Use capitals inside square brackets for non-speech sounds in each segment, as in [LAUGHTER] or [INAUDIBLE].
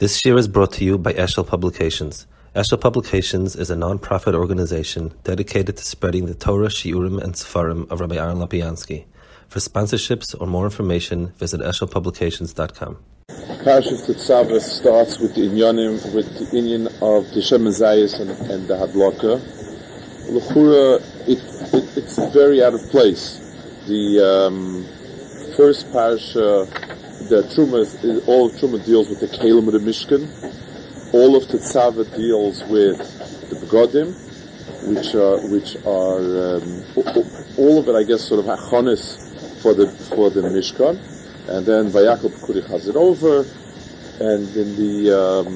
This year is brought to you by Eshel Publications. Eshel Publications is a non-profit organization dedicated to spreading the Torah, Shiurim, and Sefarim of Rabbi Aaron Lopiansky. For sponsorships or more information, visit eshelpublications.com. Parshas Tetzaveh starts with the Inyanim, with the Inyan of the Shem and, and the Hadlaka. L'chura, it, it, it's very out of place. The um, first parsha, the Truma, all of Truma deals with the Kalim of the Mishkan. All of Tetzaveh deals with the Begodim, which are, which are, um, all of it, I guess, sort of hachonis for the, for the Mishkan. And then Vayakov Kuri has it over, and in the, um,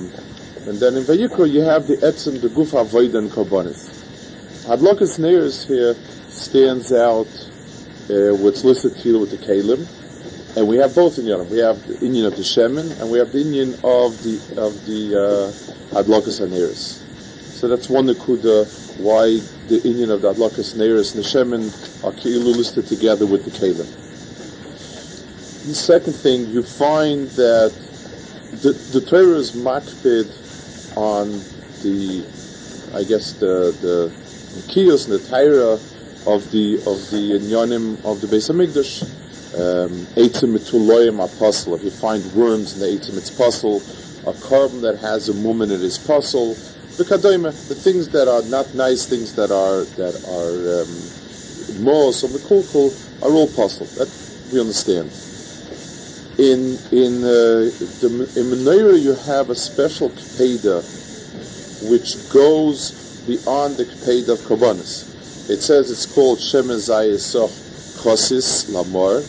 and then in Vayikra you have the Etzim, the Gufa Void and Karbonis. Hadlokas here stands out uh, what's listed here with the Kalim, and we have both in inyanim. We have the inyan of the Shemin, and we have the inyan of the of the uh, Adlokas Aneris. So that's one nakuda why the inyan of the Adlokas Aneris and the Shemin are ki'ilu listed together with the Kalim. The second thing, you find that the, the Torah is makpid on the, I guess the the, kiyos and the Torah of the of the inyanim of the Beis Hamikdash. Um, apostle. If you find worms in the eitzim, it's puzzle. A carbon that has a mum in it is puzzle. The kadoima, the things that are not nice, things that are that are um, or mekulkul are all puzzle. That we understand. In in uh, the in Menorah you have a special kpeda which goes beyond the kpeda of Kabbanis. It says it's called Shemen Zayisoch Chosis Lamor,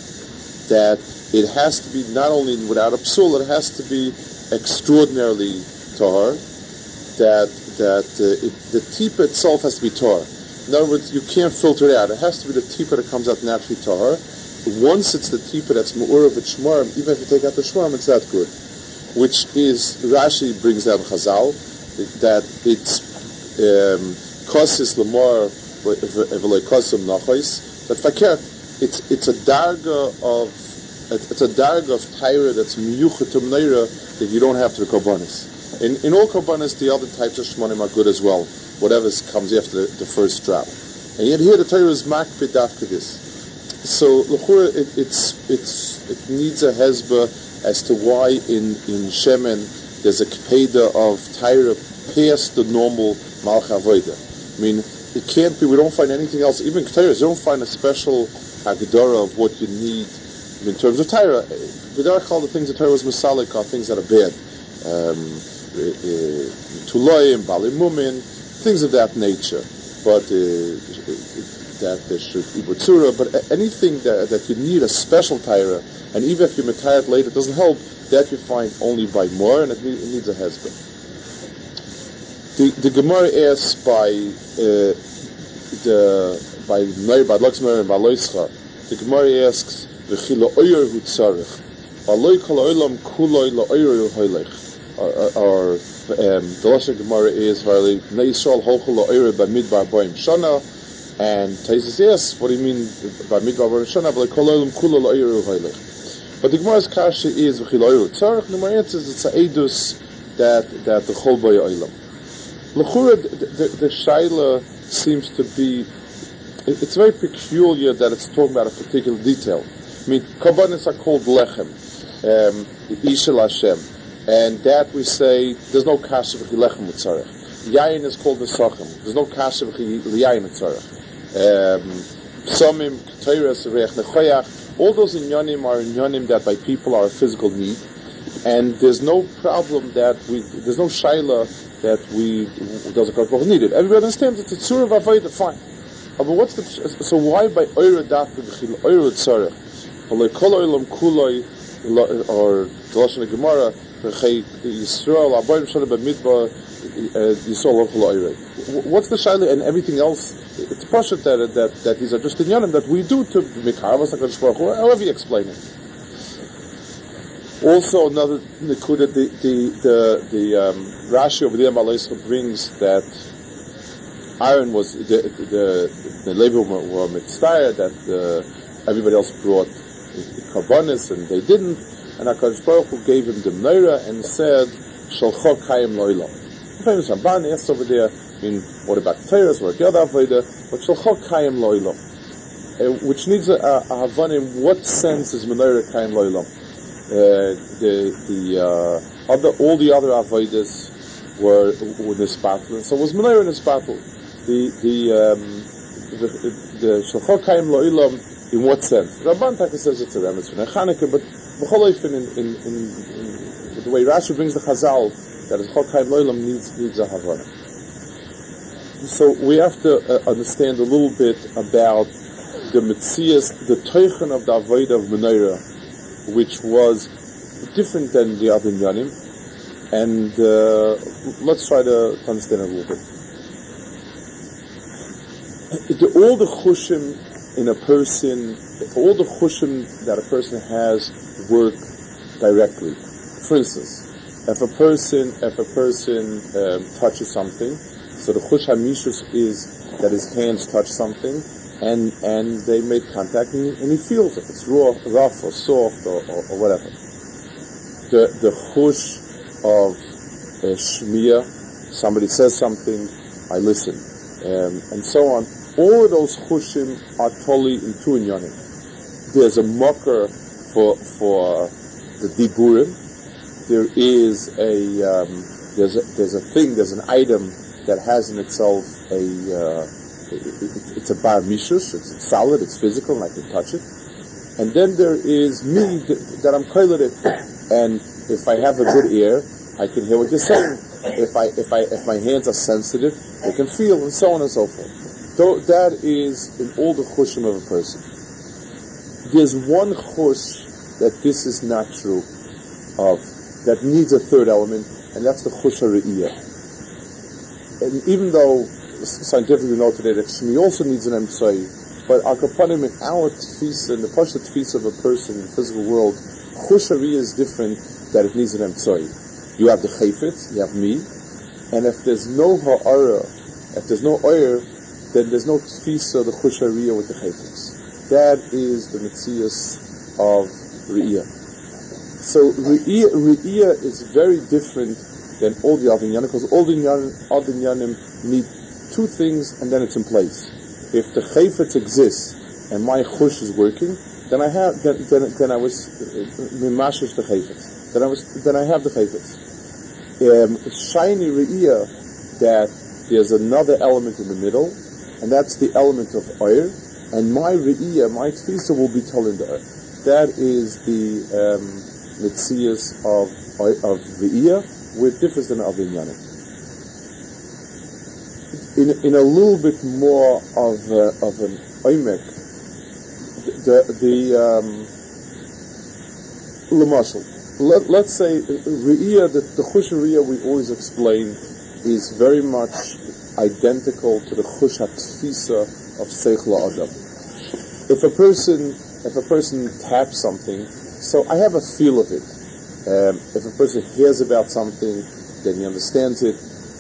that it has to be not only without a psul, it has to be extraordinarily tahar, that that uh, it, the tipa itself has to be tahar. In other words, you can't filter it out. It has to be the tipa that comes out naturally tahar. Once it's the tipa that's mu'ur of shmarim, even if you take out the shmarim, it's that good. Which is, Rashi brings down Chazal, that it's um, kosis lamar that fakir, it's it's a darga of it's a darga of tyra that's miyuchatum neira that you don't have to the. In in all karbanis, the other types of shmonim are good as well. Whatever comes after the, the first drop, and yet here the Torah is makpid after this. So l'chura, it, it's it's it needs a hezba as to why in in Shemen there's a kpeda of tyra past the normal malcha I mean, it can't be. We don't find anything else. Even Ketairas, you don't find a special hagdara of what you need in terms of Torah. called the things that Torah was masalik are things that are bad. Um, Tuloyim, Balimumin, things of that nature. But uh, that there should be Butsura, but anything that, that you need a special Torah, and even if you retire it later, it doesn't help, that you find only by more, and it, it needs a husband. The, the Gemara asks by uh, the by Meir by Luxmer and by Loischa. The Gemara asks v'chila oyer hu tzarich v'loy kol olam kuloi la oyer hoylech. Or um, the Lashon Gemara is Harley Nei Yisrael holchol la oyer by midbar boim shana. And Taisus asks, what do you mean by midbar boim shana? V'loy kol olam kuloi la oyer hoylech. But the Gemara's kasha is v'chila oyer hu tzarich. The Gemara answers it's a edus that that the chol boy olam. L'chura, the shaila seems to be, it's very peculiar that it's talking about a particular detail. I mean, kabbanis are called lechem, um, ishel Hashem, and that we say there's no kasha v'chi lechem v'tzarech. Yain is called nesachim. There's no kasha v'chi liyayin v'tzarech. Um, Somim, ketayras, reich nechoyach, all those inyanim are inyanim that by people are a physical need, and there's no problem that we, there's no shaila that we does a Baruch needed. Everybody understands it's a tzura v'avodah, fine. But what's the so why by oira dafka v'chil oira tzarech? Halei kol oilam kuloi or the lashon Gemara v'chei Yisrael aboyim shana b'midbar uh, Yisrael lo oira. What's the shaila and everything else? It's pashat that that that these are just inyanim that we do to mikhavas Hakadosh Baruch however you explain it. Also, another nikuda, the the the, the um, Rashi over there, Malaisa brings that Aaron was the the the Levi were, were that uh, everybody else brought karbonis and they didn't, and Hakadosh Baruch Hu gave him the Meira and said Shalchok Hayim Loilam. Famous Ramban asks over there, I mean, what about Teres, what the other Avodah, but Shalchok Hayim Loilam. Uh, which needs a, a, a Havan in what sense is Menorah Hayim Loilam? Uh, the, the, uh, other, all the other Avodas were, were Nisbatl, so was Menorah Nisbatl. The, the, um, the, the Loilam, in what sense? Rabban Taka says it's a remez for Chanukah, but in, in, in, in, the way Rashi brings the Chazal, that is Chokheim Loilam needs, needs a Havana. So we have to uh, understand a little bit about the Metzias, the Teichen of the Avodah of Menorah, which was different than the other Yanim, and uh, let's try to understand a little bit. All the chushim in a person, all the chushim that a person has work directly. For instance, if a person, if a person um, touches something, so the chush hamishus is that his hands touch something, and and they make contact, and he, and he feels it. It's raw, rough or soft or, or, or whatever. The the chush of uh, shmiyah, somebody says something, I listen, um, and so on all of those chushim are totally in two inyanim. There's a mocker for for the diburim. There is a um, there's a there's a thing there's an item that has in itself a uh, it, it, it's a bar mishus. It's solid. It's physical, and I can touch it. And then there is me that, that I'm koilet it, and if I have a good ear, I can hear what you're saying. If I if I if my hands are sensitive, they can feel, and so on and so forth that is in all the chushim of a person. There's one chush that this is not true of, that needs a third element, and that's the chush ha're'iyah. And even though scientifically we know today that Shmi also needs an emtsai, but our kapanim in our tfisa, in the pasha tfisa of a person in the physical world, chush ha're'iyah is different that it needs an emtsai. You have the chayfet, you have me, and if there's no ha'ara, if there's no oyer, then there's no tfisa, the chushariya with the chayfetz. That is the mitzias of Riyah. So Riyah, is very different than all the other Yanim, because all the other Yanim need two things and then it's in place. If the chayfetz exists and my chush is working, then I have then then, then I was mimashish the chayfetz. Then I was then I have the chayfetz. Um, shiny Riyah that there's another element in the middle and that's the element of oil. And my re'iyah, my tfisa will be told in the earth. That is the um, of of re'iyah, which differs than of inyanim. In, in a little bit more of uh, of an oimek, the the um, Let, let's say re'iyah, the, the chush we always explain is very much identical to the chush tfisa of seichel adam. If a person, if a person taps something, so I have a feel of it. Um, if a person hears about something, then he understands it.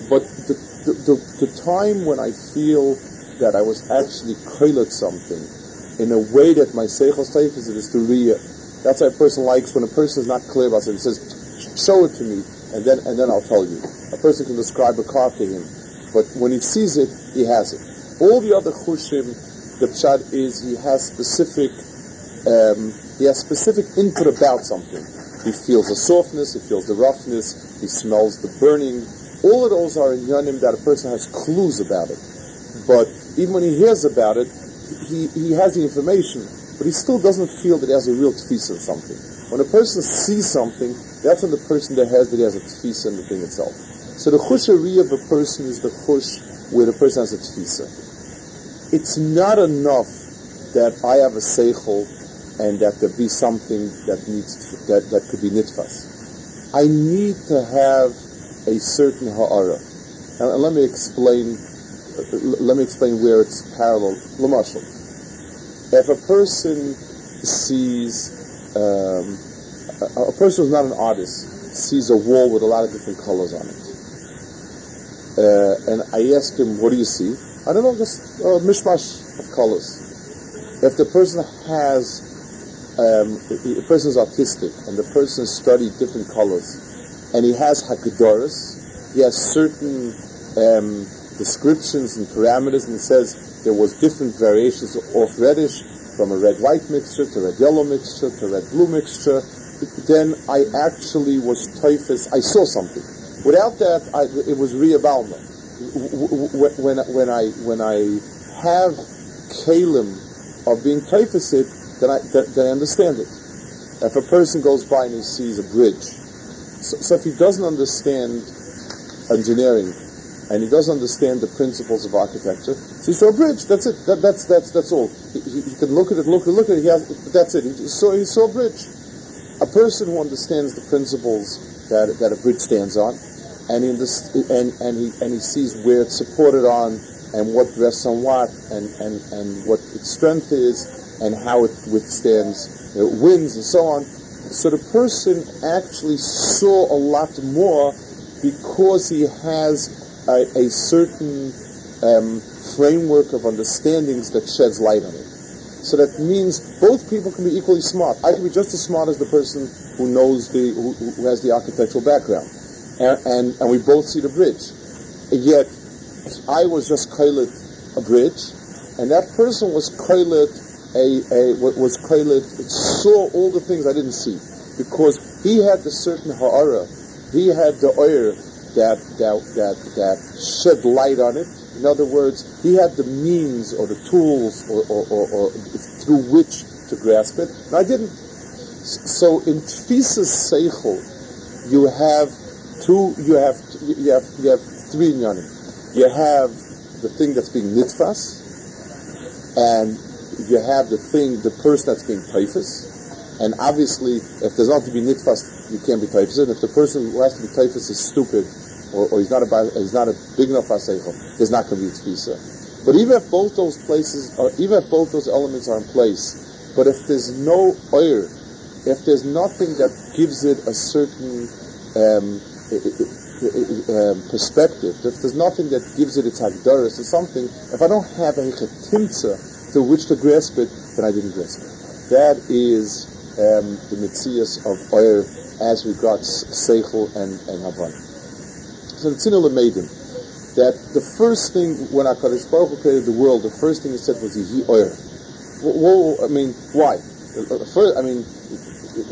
But the, the, the, the time when I feel that I was actually koilet something in a way that my seichel is it is to read. That's why a person likes when a person is not clear about it. He says, "Show it to me," and then and then I'll tell you. A person can describe a car to him but when he sees it, he has it. All the other chushim, the pshat is he has specific, um, he has specific input about something. He feels the softness, he feels the roughness, he smells the burning. All of those are in yanim that a person has clues about it. But even when he hears about it, he, he has the information, but he still doesn't feel that he has a real tefisa in something. When a person sees something, that's when the person that has that he has a tefisa in the thing itself. So the chushari of a person is the chush where the person has a tfisa. It's not enough that I have a seichel and that there be something that needs that, that could be nitfas. I need to have a certain ha'ara. And, and let me explain let me explain where it's parallel. Lamashal. If a person sees um, a, a person who's not an artist sees a wall with a lot of different colors on it uh, and I asked him, what do you see? I don't know, just a mishmash of colors. If the person has, um, a person is autistic and the person studied different colors, and he has hakadoras. He has certain um, descriptions and parameters, and he says there was different variations of reddish, from a red-white mixture to a red-yellow mixture to a red-blue mixture. Then I actually was toifis. I saw something. Without that, I, it was Balma. When, when I when I have kalim of being typhosid, then I, then I understand it. If a person goes by and he sees a bridge, so, so if he doesn't understand engineering and he doesn't understand the principles of architecture. So he saw a bridge. That's it. That, that's that's that's all. He, he, he, can look at it, look at look at it. He has. That's it. He saw he saw a bridge. A person who understands the principles that that a bridge stands on, and he and and he and he sees where it's supported on, and what rests on what, and and and what its strength is, and how it withstands you know, winds and so on. So the person actually saw a lot more because he has a, a certain um, framework of understandings that sheds light on it. So that means both people can be equally smart. I can be just as smart as the person who knows the who, who has the architectural background, and, and, and we both see the bridge. Yet I was just kailit a bridge, and that person was kailit a, a was kailit saw all the things I didn't see because he had the certain ha'ara, he had the oyer that, that, that, that shed light on it. In other words, he had the means or the tools or, or, or, or through which to grasp it. And I didn't. So in Tfisas Seichel, you have two, you have, you have, you have three inyanim. You have the thing that's being nitfas, and you have the thing, the person that's being toifis. And obviously, if there's not to be nitfas, you can't be toifis. And if the person who has to be toifis is stupid, or, or he's not a he's not a big enough aseichel, there's not going to be tfisa. But even if both those places, are, even if both those elements are in place, but if there's no oir, if there's nothing that gives it a certain um, um, perspective, if there's nothing that gives it its hagdaris or something, if I don't have a chetimtza to which to grasp it, then I didn't grasp it. That is um, the mitzias of oir as regards seichel and, and havana. So it's in the Tzina him that the first thing when HaKadosh Baruch Hu created the world, the first thing he said was Yihi Oyer. Well, I mean, why? First, I mean,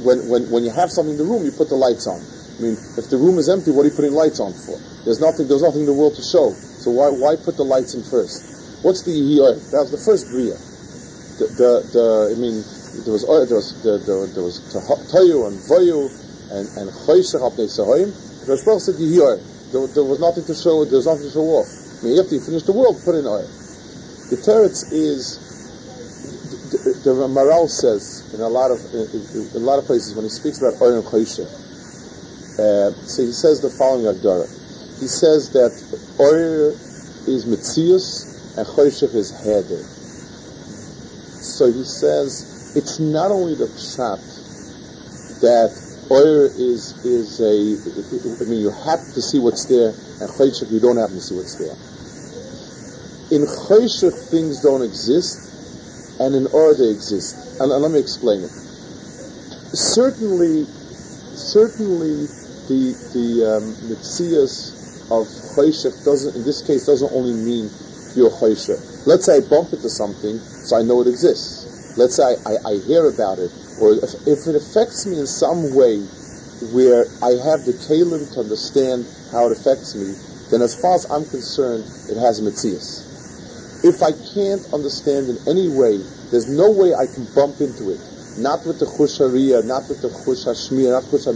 when, when, when you have something in the room, you put the lights on. Mean, if the room is empty, what are you putting lights on for? There's nothing, there's nothing in the world to show. So why, why put the lights in first? What's the Yihi uh, That was the first Bria. The, the, the, I mean, there was oil, there was there, there, was Tayu and Vayu and and Chaysach Abnei Sahoim. The Baruch said Yihi uh, There, there, was nothing to show. There was nothing to show off. I mean, after you finish the world, put in oil. The teretz is the, the, the Maharal says in a lot of in, in, a lot of places when he speaks about oil and choshe. Uh, so he says the following Agdara. He says that oil is mitzius and choshe is heder. So he says it's not only the pshat that Oyer is is a. I mean, you have to see what's there, and chayshik you don't have to see what's there. In chayshik things don't exist, and in Or they exist. And, and let me explain it. Certainly, certainly, the the um, of chayshik doesn't, in this case, doesn't only mean pure chayshik. Let's say I bump into something, so I know it exists. Let's say I, I, I hear about it, or if, if, it affects me in some way where I have the kalim to understand how it affects me, then as far as I'm concerned, it has mitzias. If I can't understand in any way, there's no way I can bump into it. Not with the chushariya, not with the chushashmiya, not chush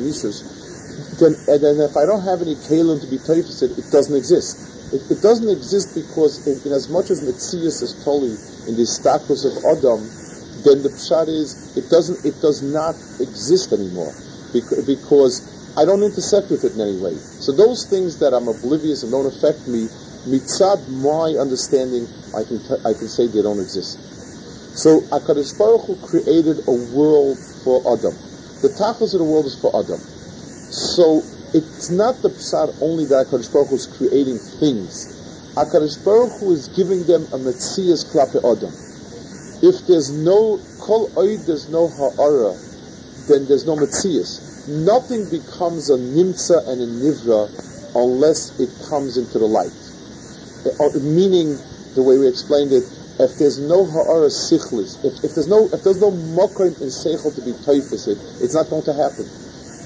then, and then if I don't have any kalim to be taifisid, it doesn't exist. It, it, doesn't exist because in, in as much as mitzias is totally in the status of Adam, then the pshat is it doesn't it does not exist anymore because I don't intersect with it in any way. So those things that I'm oblivious and don't affect me, mitzad my understanding, I can t- I can say they don't exist. So Hakadosh Baruch created a world for Adam. The tachlis of the world is for Adam. So it's not the psad only that Hakadosh Baruch Hu is creating things. Hakadosh Baruch Hu is giving them a metzias klape Adam if there's no kol oid, there's no ha'ara, then there's no metzias. nothing becomes a nimtza and a nivra unless it comes into the light. Uh, meaning, the way we explained it, if there's no ha'ara sichlis, if, if there's no if there's no mokim in seichel to be toifis, it, it's not going to happen.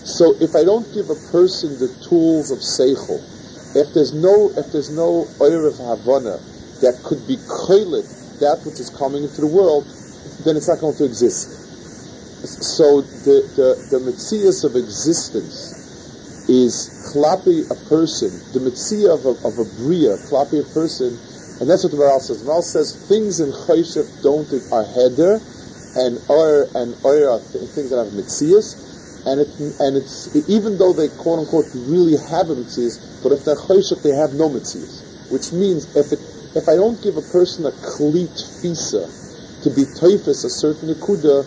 So if I don't give a person the tools of seichel, if there's no if there's no of havana that could be koilit that which is coming into the world, then it's not going to exist. So the the, the mitzias of existence is klapi a person, the mitzia of a, of a bria, klapi a person, and that's what the Maharal says. The Maharal says things in chayshif don't are heder, and or and or are things that have mitzias, and it and it's even though they quote unquote really have a mitzias, but if they're chayshif, they have no mitzias, which means if it if I don't give a person a klit fisa to be toifis a certain nekuda,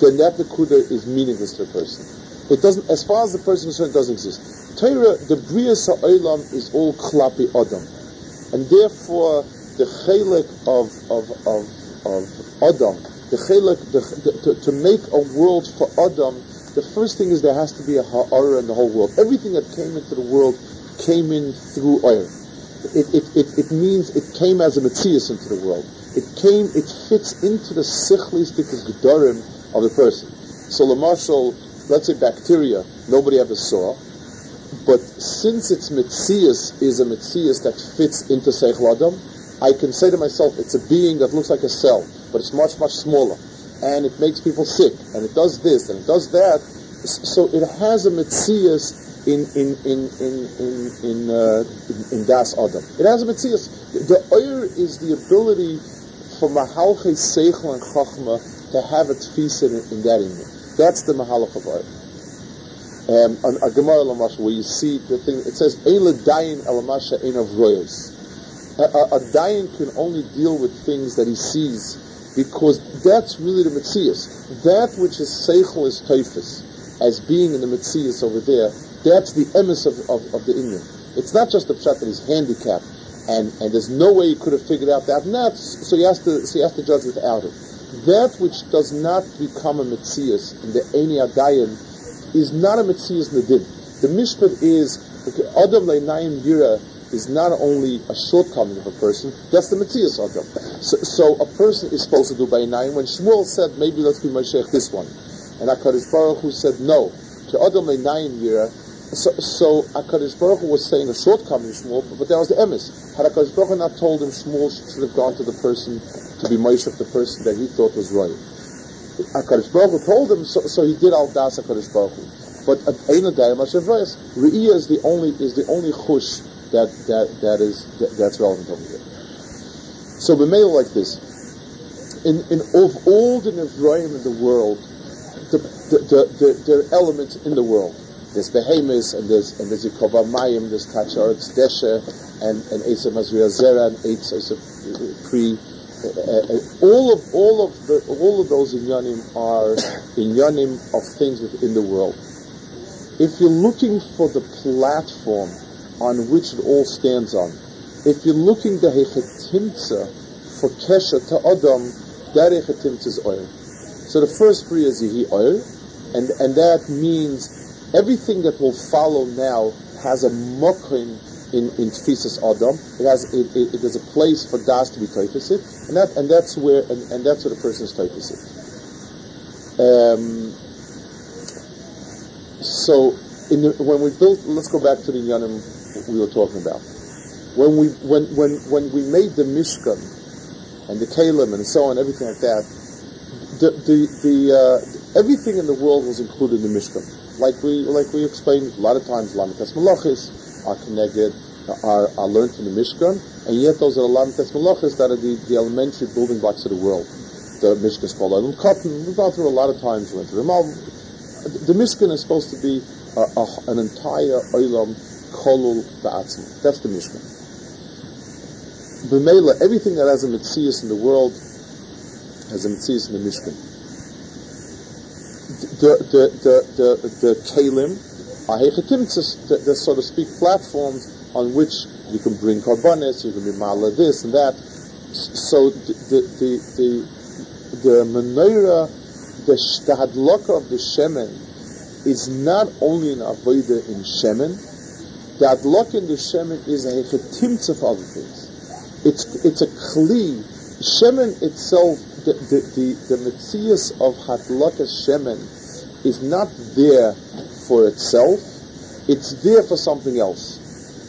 then that nekuda is meaningless to the person. It doesn't, as far as the person is concerned, doesn't exist. Torah, the bria sa'olam is all klapi adam, and therefore the chelik of of of of adam, the chelik the, the, to, to make a world for adam. The first thing is there has to be a ha'ara in the whole world. Everything that came into the world came in through oil it, it, it, it means it came as a Metzias into the world. It came, it fits into the sichlistic gedorim of the person. So Marshall, let's say bacteria, nobody ever saw, but since its Metzias is a Metzias that fits into Seich Ladam, I can say to myself, it's a being that looks like a cell, but it's much, much smaller. And it makes people sick, and it does this, and it does that. So it has a Metzias in in in in in in, uh, in, in Das Adam. It has a mitzias. The oir is the ability for mahalche seichel and chachma to have a tfisa in, in that inyan. That's the mahalach of oir. Um, a, a Gemara Lamash where you see the thing, it says, Ein dayin elamasha ein of royals. A, a, a dayan can only deal with things that he sees because that's really the mitzias. That which is seichel is toifis, as being in the mitzias over there, that's the emes of, of, of the inyan. It's not just the pshat that he's handicapped, and, and there's no way he could have figured out that. That's, so he has to so he has to judge without it. That which does not become a mitzias in the Eini Adayan is not a mitzias in the mishpat is. Adam Leinayim Yira is not only a shortcoming of a person, that's the Metzias Adam. So, so, a person is supposed to do by nine. When Shmuel said, maybe let's be Mashiach this one, and HaKadosh Baruch Hu said, no, to Adam Leinayim Yira, so, so Hakadosh Baruch Hu was saying a shortcoming Shmuel, but, but that was the emes. Had Hakadosh Baruch Hu not told him Shmuel should have gone to the person to be Moshe, the person that he thought was right. Hakadosh Baruch Hu told him, so, so he did al das Hakadosh Baruch Hu. But Eina Dayim Hashavayas, Re'iyah is the only is the only chush that that that is that, that's relevant over here. So b'meil like this, in in of all the Nevrayim in the world, the the, the, the, there are elements in the world there's behemoths, and there's and there's Yikova Mayim, there's Kacharetz Deshe, and and Asa Mazriya Zera, and Asa Pri. Uh, uh, all of all of the all of those inyanim are inyanim of things within the world. If you're looking for the platform on which it all stands on, if you're looking the hechetimtza for kesha to adam, that hechetimtza is oil. So the first pri is yehi oil, and and that means everything that will follow now has a mokim in in tfisas adam. It has it, it, it is a place for das to be typesit, and that and that's where and, and that's where the person is typesit. Um, so in the, when we built, let's go back to the yanim we were talking about. When we when when when we made the mishkan and the kalim and so on, everything like that, the the, the uh, everything in the world was included in the mishkan like we like we explained a lot of times, Lamites Malachis are connected, are, are learned in the Mishkan, and yet those are the Lamites Malachis that are the, the elementary building blocks of the world. The Mishkan is called Olam Katan. We've gone through a lot of times. we Went through them all. The Mishkan is supposed to be a, a, an entire Olam Kolul Ba'atzim. That's the Mishkan. B'meila, everything that has a Mitzias in the world has a Mitzias in the Mishkan the the the the, the kalim are the, the so to speak platforms on which you can bring karbanis, you can be mala this and that. So the the the the menorah, the, the hadlaka of the shemen is not only an avodah in shemen. The adlok in the shemen is a hechetimtza of other things. It's it's a kli. Shemen itself, the the the, the mitzias of hadlakas shemen, is not there for itself. It's there for something else.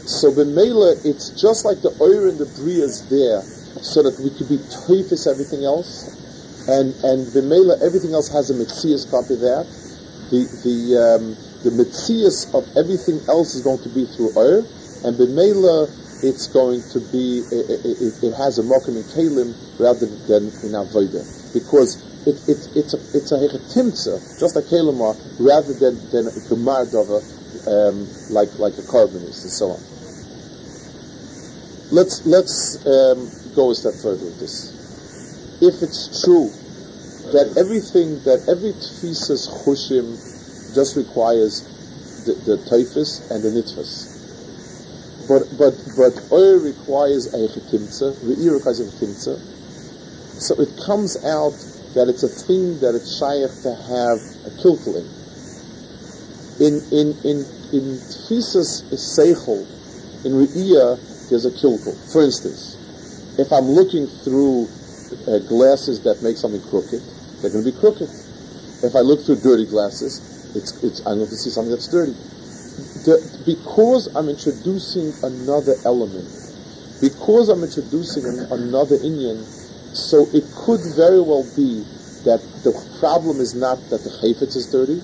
So b'meila, it's just like the oil and the bria is there, so that we could be toifis everything else, and and b'meila, everything else has a mitzias copy there the the um, the mitzias of everything else is going to be through oil, and b'meila it's going to be it, it, it has a mokum in kalim rather than in avodah because it, it, it's a it's a hechetimtza just like kalim rather than than a gemar dava um, like like a carbon is and so on. Let's let's um, go a step further with this. If it's true that everything, that every tfisas chushim just requires the, the and the nitfas. But, but, but oil requires a chetimtza, re'ir requires a. So it comes out that it's a thing that it's shaykh to have a kilkel in. In, in, in, in tfisas seichel, in re'iyah, there's a kilkel. For instance, if I'm looking through uh, glasses that make something crooked, they're going to be crooked. If I look through dirty glasses, it's, it's, I'm going to see something that's dirty. The, because I'm introducing another element, because I'm introducing an, another inyan, so it could very well be that the problem is not that the chayfetz is dirty,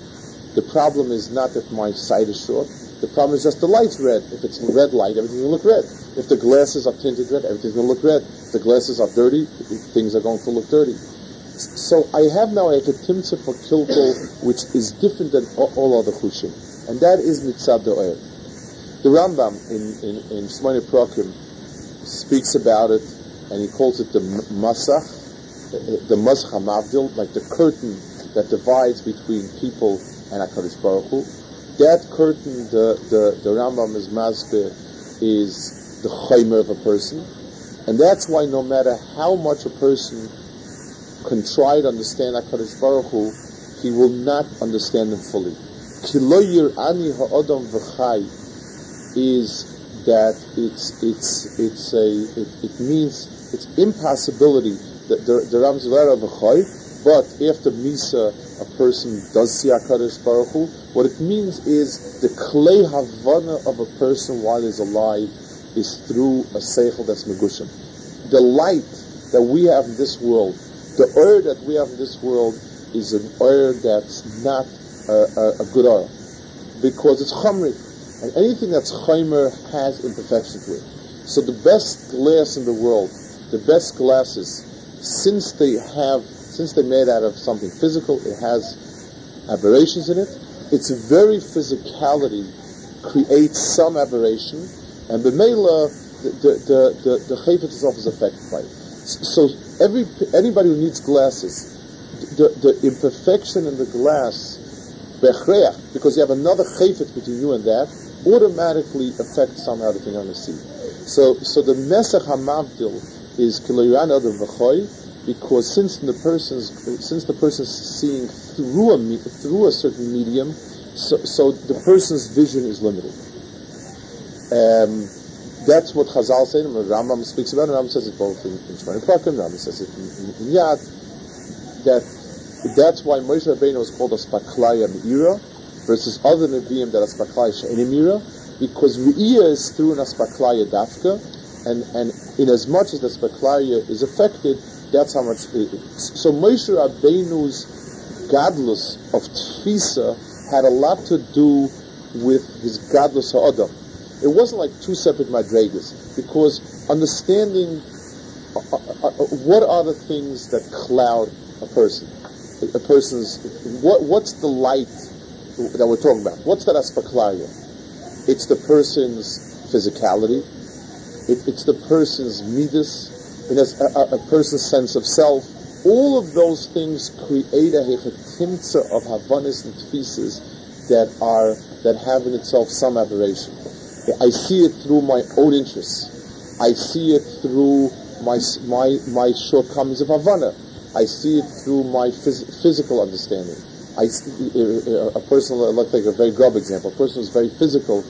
the problem is not that my sight is short, the problem is just the light's red. If it's red light, everything's going to look red. If the glasses are tinted red, everything's going to look red. If the glasses are dirty, things are going to look dirty. So I have now a timtza for kilkul, which is different than all other chushim, and that is mitzad oil. The Rambam in in, in Prokim speaks about it, and he calls it the masach, the masach hamavdil, like the curtain that divides between people and Hakadosh Baruch Hu. That curtain, the the, the Rambam is masbeh, is the chaymer of a person, and that's why no matter how much a person can try to understand HaKadosh Baruch Hu, he will not understand them fully. Kiloyir ani ha'odam v'chai is that it's it's it's a it, it means it's impossibility that the, the Ramzvara v'chai, but after Misa a person does see HaKadosh Baruch Hu, what it means is the klei havana of a person while he's alive is through a seichel that's megushim. The light that we have in this world the oil that we have in this world is an oil that's not a, a, a good oil because it's chumri, and anything that's chaymer has imperfection to it. So the best glass in the world, the best glasses, since they have, since they're made out of something physical, it has aberrations in it. Its very physicality creates some aberration, and the mela, the the the the, the itself is affected by it. So every anybody who needs glasses, the, the imperfection in the glass, because you have another chayfet between you and that, automatically affects somehow the thing on the sea. So, so the mesach hamavdil is kiloyana the v'choy, because since the person's since the person's seeing through a through a certain medium, so, so the person's vision is limited. Um, that's what Chazal say, Rambam speaks about it, Rambam says it both in, in Shemoneh Prakim, Rambam says it in, in, in Yad, that that's why Moshe Rabbeinu was called a Spaklaya Meira, versus other Nevi'im that are Spaklaya She'enim Meira, because Re'iyah is through an Aspaklaya Dafka, and, and in as much as the Spaklaya is affected, that's how much, it, so Moshe Rabbeinu's godless of Tfisa had a lot to do with his godless Ha'adam it wasn't like two separate madregas because understanding uh, uh, uh, what are the things that cloud a person, a person's what what's the light that we're talking about? What's that aspaklaria? It's the person's physicality. It, it's the person's midas. It has a, a, person's sense of self. All of those things create a hechetimtza of havanis and tfises that are that have in itself some aberration. I see it through my own interests. I see it through my, my, my shortcomings of Havana. I see it through my phys- physical understanding. I, uh, uh, a person, let's take a very grub example, a person who's very physical,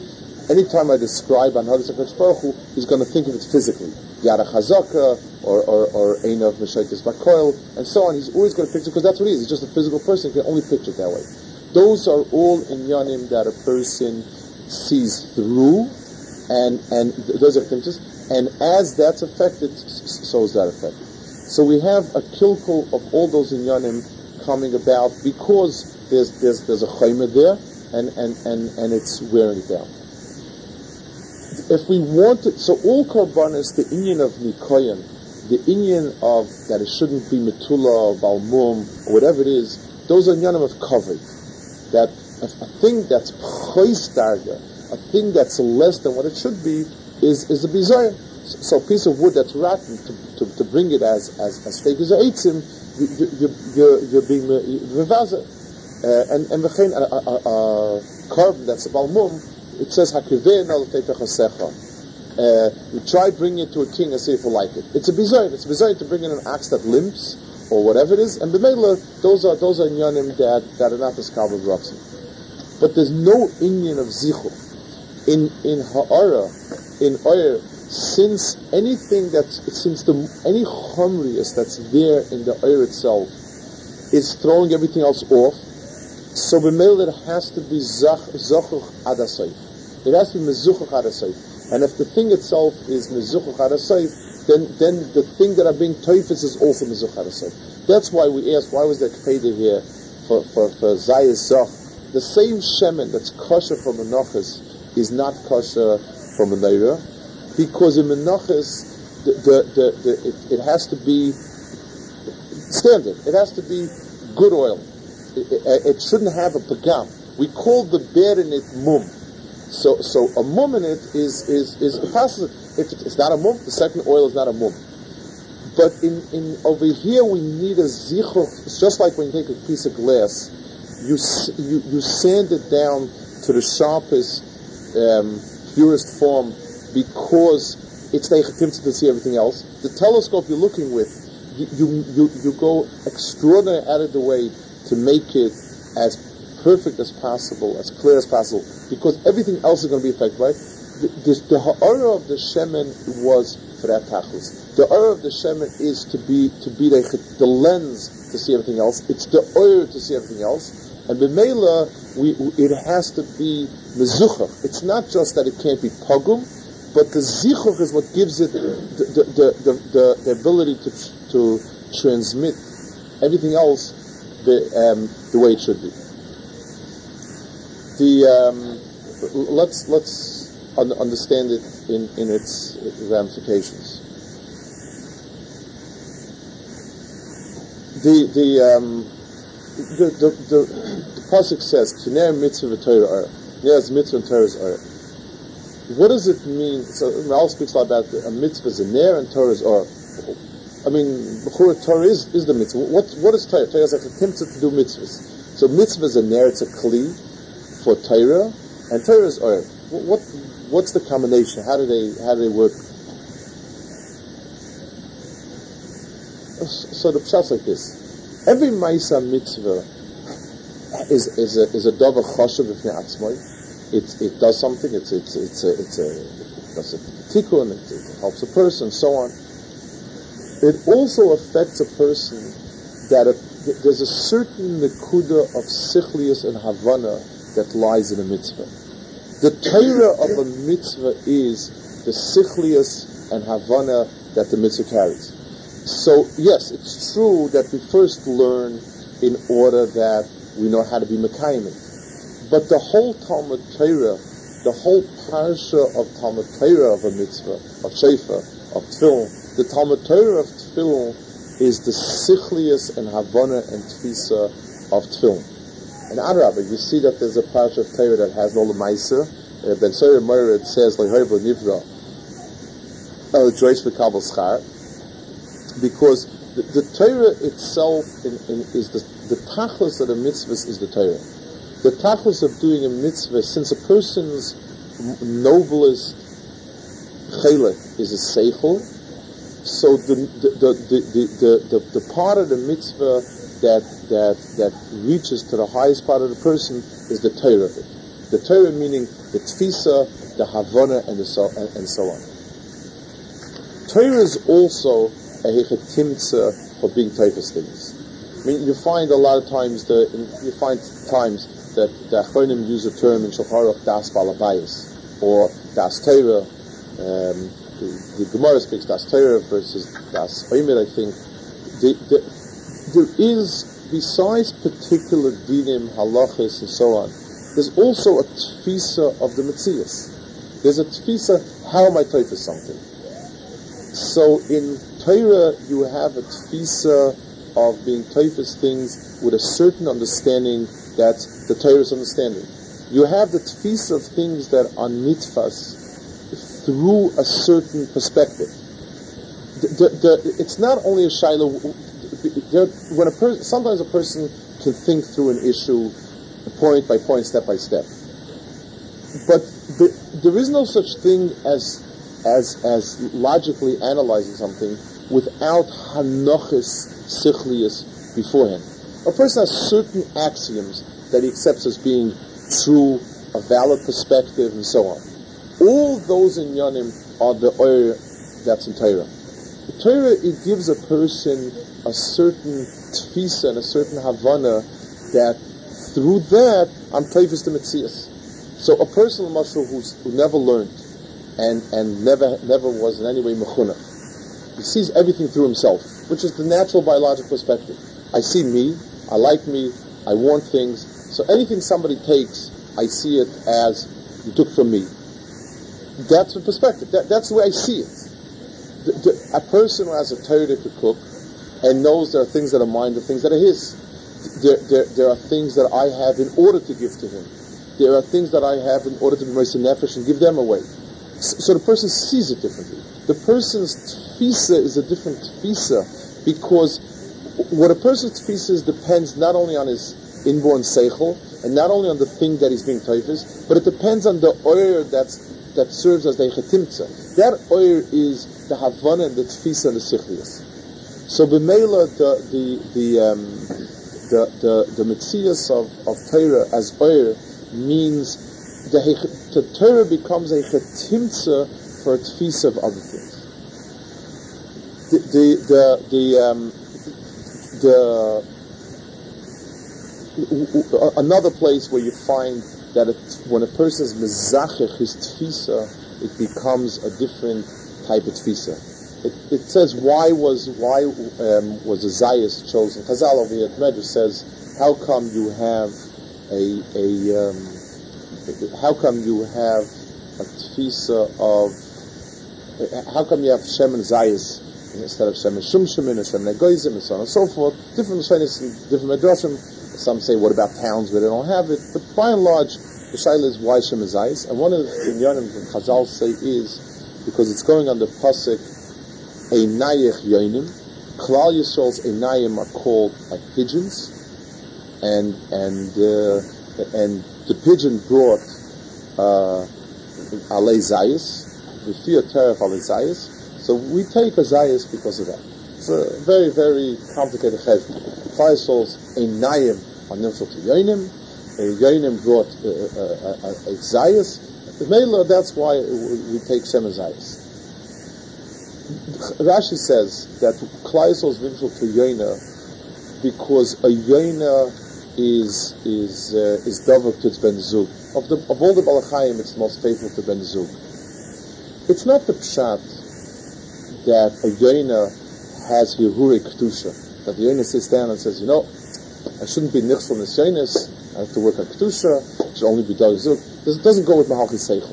anytime I describe an HaKadosh Baruch Hu, he's going to think of it physically. Yara Chazaka, or, or, or Einav Bakoil, and so on. He's always going to picture, because that's what he is. He's just a physical person. He can only picture it that way. Those are all in Yanim that a person sees through, and, and those are things. And as that's affected, so is that affected. So we have a kilkul of all those inyanim coming about because there's there's there's a chayma there, and and and and it's wearing down. If we want it, so all korbanos, the inyan of nikoyan, the inyan of that it shouldn't be metula, balmum, or whatever it is, those are inyanim of covered. That a, thing that's darga, a thing that's less than what it should be, is is a bizarre. So, a piece of wood that's rotten to, to, to bring it as as as fake as a eitzim, you, you, you're, being mevaza. Uh, and and v'chein a, a, carbon that's a balmum, it says hakivin al uh, you try bringing it to a king and see if he'll like it. It's a bizarre. It's bizarre to bring in an axe that limps or whatever it is. And b'meila, those are those are inyanim that that are not as kabel But there's no inyan of zichur in in ha'ara in oyer since anything that's since the any chumrius that's there in the oil itself is throwing everything else off, so b'meil it has to be zochuch adasayf. It has to be mezuchuch adasayf. And if the thing itself is mezuchuch adasayf, then then the thing that are being toifis is also mezuchuch adasayf. That's why we ask, why was there kpeder here for for for zoch? The same shemen that's kosher from menachas is not kosher from a naira because in menachas, the, the, the, it, it, has to be standard. It has to be good oil. It, it, it shouldn't have a pagam. We call the bear in it mum. So, so a mum in it is is is possible. If it's not a mum, the second oil is not a mum. But in, in over here we need a zichur. It's just like when you take a piece of glass, you you, you sand it down to the sharpest, um, purest form because it's legitimate to see everything else. The telescope you're looking with, you, you, you, you go extraordinary out of the way to make it as perfect as possible, as clear as possible, because everything else is going to be affected by it. The, the, the of the shemen was for that tachlis. The ha'ara of the shemen is to be to be the, the lens to see everything else. It's the oil to see everything else. And b'meila, we, it has to be mezuchach. It's not just that it can't be pogum, but the zichuch is what gives it the, the, the, the, ability to, to transmit everything else the, um, the way it should be. The, um, let's, let's un- understand it in, in its ramifications. The, the, um, the, the, the, the Pasuk says, Kiner mitzvah v'torah Yes, mitzvah and Torah are. What does it mean? So Mal speaks about a mitzvah is a ner and Torah is or. I mean, Torah is, is the mitzvah. What what is Torah? Torah is like a timtzah to do mitzvahs. So mitzvah is a ner, it's a kli for Torah, and Torah is or. What what's the combination? How do they how do they work? So the pshat's like this: every ma'isa mitzvah is is a is a choshev b'fnei atzmai it, it does something, it's, it's, it's a, it's a, it does a tikkun, it, it helps a person, so on. It also affects a person that a, there's a certain nekuda of sichlius and havana that lies in a mitzvah. The Torah of a mitzvah is the sichlius and havana that the mitzvah carries. So yes, it's true that we first learn in order that we know how to be mekayim. But the whole Talmud Torah, the whole parsha of Talmud Torah of a mitzvah, of Shefa, of Tfil, the Talmud Torah of Tfil is the sichlius and havana and tfisa of Tfil. And Adrabah, you see that there's a parsha of Torah that has all the Maisa. Uh, ben Moira, it says, Lehoiv Nivra, Joyce V'Kabel Schar, because the, the Torah itself in, in, is the, the tachlis of the mitzvahs is the Torah the tachlis of doing a mitzvah, since a person's noblest chelik is a seichel, so the the, the, the, the, the, the part of the mitzvah that that that reaches to the highest part of the person is the Torah of it. The Torah meaning the tfisa, the havana, and the so and, and so on. Torah is also a hechetimtza for being toifis things. I mean, you find a lot of times the you find times that the Achronim use a term in Shulchan das balabayis or das Torah. Um, the, the Gemara speaks das Torah versus das Omer, I think. The, the, there is, besides particular dinim, halachas, and so on, there's also a tfisa of the Metzias. There's a tfisa, how am I for something? So in Torah, you have a tfisa of being toifis things with a certain understanding that the Torah's understanding. You have the tfisa of things that are nitfas through a certain perspective. The, the, the, it's not only a shiloh. When a sometimes a person can think through an issue, point by point, step by step. But there is no such thing as as as logically analyzing something without hanochis sichlius beforehand. A person has certain axioms that he accepts as being true, a valid perspective, and so on. All those inyanim are the oil that's in Torah. The Torah, it gives a person a certain tfisa and a certain havana that through that, I'm toifis the Metzias. So a person, who's, who never learned and, and never, never was in any way mechuna, sees everything through himself, which is the natural biological perspective. I see me, I like me, I want things. So anything somebody takes, I see it as you took from me. That's the perspective. That, that's the way I see it. The, the, a person who has a Torah to cook and knows there are things that are mine, there are things that are his. There, there, there are things that I have in order to give to him. There are things that I have in order to be Moshe Nefesh and give them away. So, the person sees it differently. The person's tfisa is a different tfisa because what a person's tfisa is depends not only on his inborn seichel and not only on the thing that he's being toifis, but it depends on the oil that's that serves as the chetimtza. That oil is the havana and the tfisa and the sichlius. So b'meila the the the um, the the, the of of Torah as oil means the, the Torah becomes a chetimtza for a tfisa of other things. The the the the, um, the another place where you find that it, when a person is mezachich his tfisa, it becomes a different type of tfisa. It, it says why was why um, was a zayas chosen? Chazal over here at Medrash says, how come you have a a um, how come you have a tfisa of how come you have Shem and Zayas instead of Shem and Shumshemin and Shem and Egoizim and so on and so forth? Different Shainis and different Medrashim some say, what about towns where they don't have it? But by and large, the Shaila is why Shem is ice. And one of the Inyanim that Chazal say is, because it's going on the Pasuk, Einayich Yoinim, Klal Yisrael's Einayim are called like pigeons, and, and, uh, and the pigeon brought, uh, Alei Zayis, the fear teref Alei Zayis, so we take a Zayis because of that. It's a very, very complicated cheshbon. Klal Yisrael's Einayim are nifshal to Yoinim. Yoinim brought uh, uh, uh, a Zayas. Mela, that's why we take Shem Zayas. Rashi says that Yisrael's nifshal to Yoina because a Yoina is is uh, is davak to its ben zug. Of the of all the balachayim, it's the most faithful to ben zug. It's not the pshat that a yoina has hirurik kedusha that the Yonis sits down and says, you know, I shouldn't be nichsel nisyonis, I have to work on kedusha, it should only be dagzuk. It doesn't go with mahalchi seichel.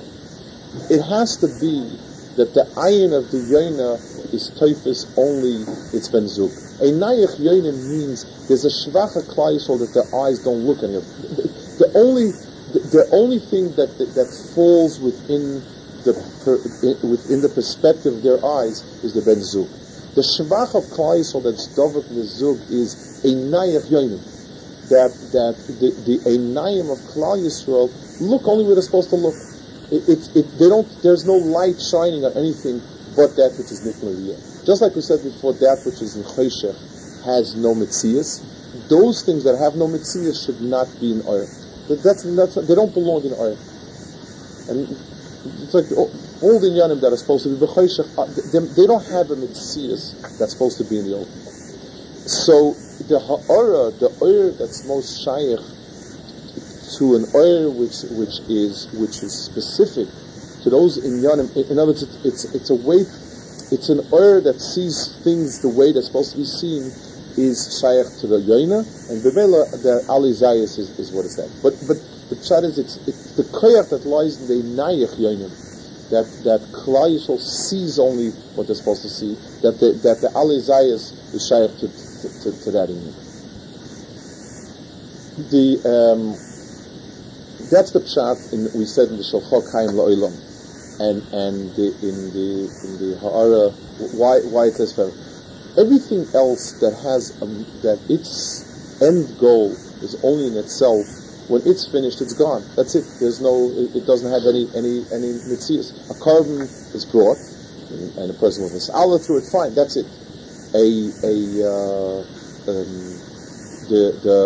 It has to be that the ayin of the yoina is toifis only its benzuk. A nayach yoina means there's a shvacha klaisol that their eyes don't look any of. The, [LAUGHS] the only the, the, only thing that, that, that falls within the per, within the perspective of their eyes is the benzuk. The Shevach of Klal Yisrael that's Dovak Mizug is a Nayach Yoinim. That, that the, the Einayim of Klal Yisrael look only where they're supposed to look. It, it, it, they don't, there's no light shining on anything but that which is Nikmaliyah. Just like we said before, that which is in Choshech has no Metzias. those things that have no mitzvah should not be in. That, that's, that's, they don't belong in oil. And it's like all, all the inyanim that are supposed to be b'choshech, uh, they, they don't have a mitzvah that's supposed to be in the oil. So the ha'ara, the oil that's most shaykh to an oil which which is which is specific to those inyanim. In other words, it's it's a way, it's an oil that sees things the way they're supposed to be seen is shaykh to the yoina, and b'mela the ali zayis is, is what is that. But but the pshat is it's, it's the koyach that lies in the nayach yoinim. That that Yisrael sees only what they're supposed to see. That the that the ali zayis is shaykh to to, to, to that inyan. The um, that's the pshat in, we said in the Shalchok Chaim La'olam, and and the, in the in the Ha'ara why why it says everything else that has um, that its end goal is only in itself. When it's finished, it's gone. That's it. There's no. It, it doesn't have any any any mitzias. A carbon is brought, and, a person with a Allah through it. Fine. That's it. A a uh, um, the the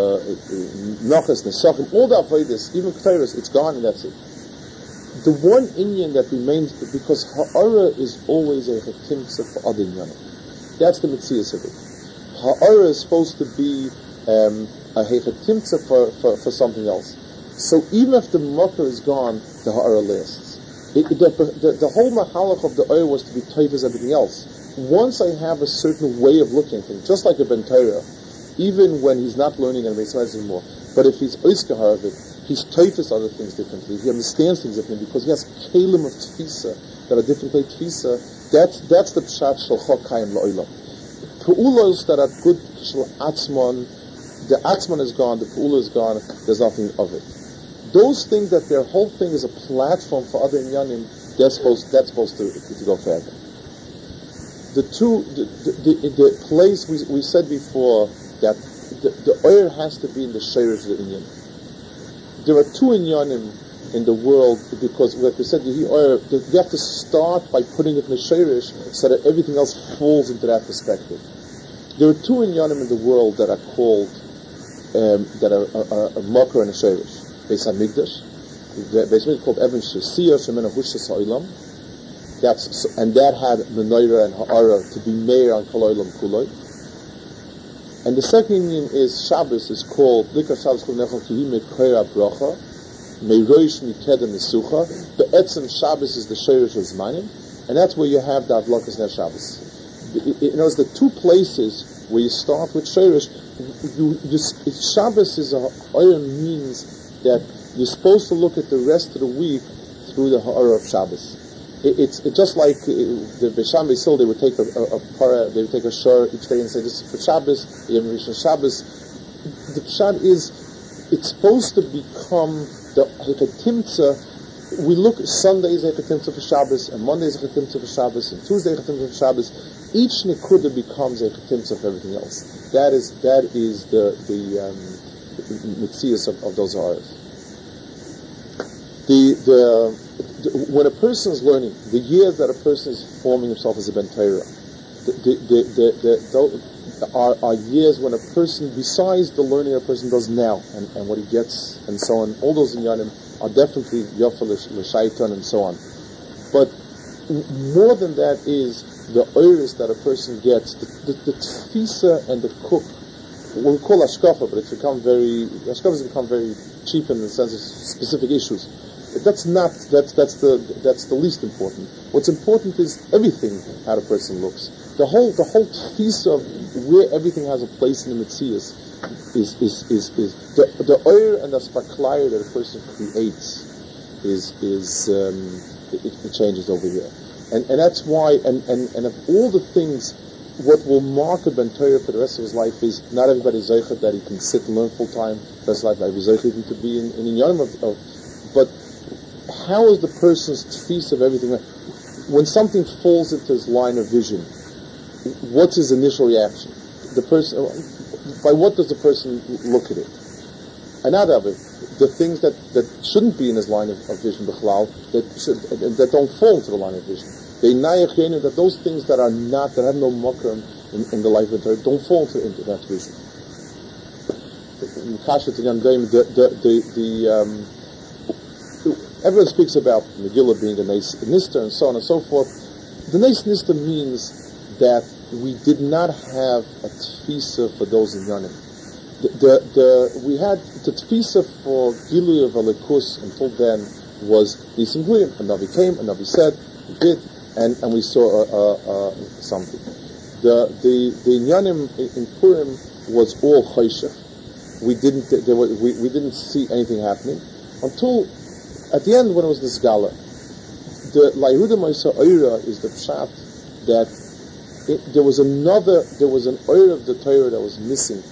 nachas nesachim all the avodas even ketores it's gone and that's it. The one Indian that remains because ha'ara is always a chetimtza for other inyanim. That's the mitzvah of it. Ha'ara is supposed to be um, a hechatimtza for, for, for something else. So even if the mucker is gone, the ha'ara lasts. It, the, the, the, whole mahalach of the oil was to be tight as everything else. Once I have a certain way of looking at things, just like a ben even when he's not learning and Beis anymore, but if he's oiskahar of it, he's toifis other things differently. He understands things differently because he has kalim of tfisa that are different like tfisa that's that's the pshat shel chokayim la'olam. Pu'ulos that are good shel atzmon, the atzmon is gone, the pu'ula is gone, there's nothing of it. Those things that their whole thing is a platform for other inyanim, they're supposed, that's supposed to, to go further. The two, the, the, the, the place we, we said before that the, the oil has to be in the shayrish of the inyan. There are two inyanim in the world because, like we said, you have to start by putting it in the shirish so that everything else falls into that perspective. There are two inyanim in the world that are called um, that are a, a, a makar and a shirish. Beis Hamikdash, the Beis Hamikdash called Evan Shesiyah Shemena Hushas. That's and that had menorah and ha'ara to be mayor on Kol Kuloi. And the second union is Shabbos is called Likar Shabbos Kol Nechal Kihim Koira Bracha Meiroish Mikedem Misucha. Shabbos is the Shirish of Zmanim, and that's where you have the Avlokas Ner Shabbos. In other the two places where you start with Shirish, you, you, Shabbos is a iron means that you're supposed to look at the rest of the week through the horror of Shabbos. It, it's it just like uh, the Besham Besil, they would take a, a, a para, they would take a shore each day and say, this is for Shabbos, Yom Rishon Shabbos. The Pshat is, it's supposed to become the Heketimtza, we look, Sunday is Heketimtza for Shabbos, and Monday is Heketimtza for Shabbos, and Tuesday is Heketimtza for Shabbos. Each Nikuda becomes a for everything else. That is, that is the, the, um, of, of those hours. The, the, when a person is learning, the years that a person is forming himself as a Ben Torah, the, the, the, the, are, are years when a person, besides the learning a person does now and, and what he gets and so on, all those inyanim are definitely yafal l'shaitan and so on. But more than that is the iris that a person gets, the, the, the tfisa and the cook, we call ashkafa, but it's become very, ashkafa has become very cheap in the sense of specific issues. That's not, that's, that's the, that's the least important. What's important is everything, how the person looks the whole the whole piece of where everything has a place in the Metzias is is is, is the the oil and the sparklier that a person creates is is um, it, it, changes over here, and and that's why and and and of all the things. What will mark a for the rest of his life is not everybody zeichet that he can sit and learn full time his life. Maybe zeichet to be in inyanim of, of, how is the person's feast of everything? When something falls into his line of vision, what's his initial reaction? The person, by what does the person look at it? And out of it, the things that, that shouldn't be in his line of, of vision, b'chlal, that should, that don't fall into the line of vision. They that those things that are not, that have no makram in, in the life of the Torah, don't fall into, into that vision. The, the, the um, everyone speaks about Megillah being a Nes Nister and so on and so forth. The Nes Nister means that we did not have a tfisa for those inyanim. The, the, the, we had the tfisa for Gilu of until then was Nisim Guyim. A Navi came, a Navi said, did, and, and we saw uh, uh, uh, something. The the the Inyanim in Purim was all Choshech. We didn't there was, we, we didn't see anything happening until at the end when it was the Skala. The Laihuda Maisa Oira is the pshat that it, there was another there was an Oira of the Torah that was missing.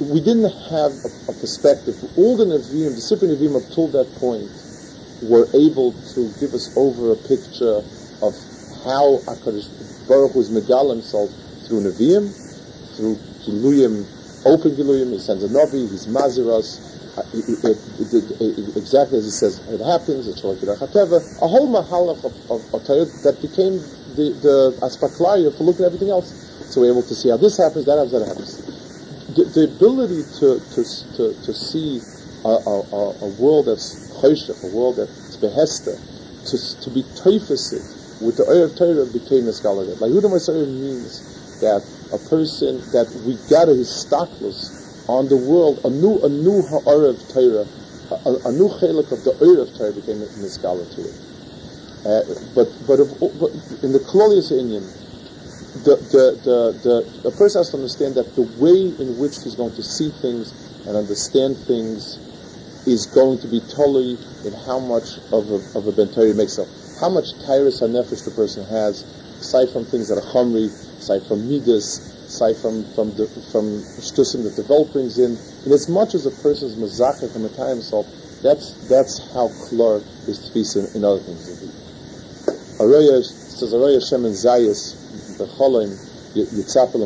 We didn't have a, a perspective. All the Nevi'im, the Sifri Nevi'im up till that point, were able to give us over a picture of how Hakadosh Baruch was megal himself through Nevi'im, through Giluyim, open Giluyim. He sends a Navi, he's Maziras. Uh, exactly as he says, it happens. It's like a whole mahalach of, of, of that became the the aspaklaria for looking at everything else. So we're able to see how this happens, that happens, that happens. The, the ability to to to, to see a, a, a world that's choshech, a world that's behesta, to to be typhosid with the of Torah became a scholar. Like Huda means that a person that we got his stockless on the world, a new a new ha'ara of Torah, a, a, new chelik of the of Torah became a scholar to it. Uh, but but, if, but in the Kololius Indian, the, the, the, the, a person has to understand that the way in which he's going to see things and understand things is going to be totally in how much of a, of a bentari makes up how much tyrus nefesh the person has, aside from things that are chamri, aside from midas, aside from from the, from shtusim that the Welt brings in, and as much as a person's mazachah and matai himself, that's that's how klor is tfisa in other things. Araya says Araya Shem and Zayis, the cholim yitzapel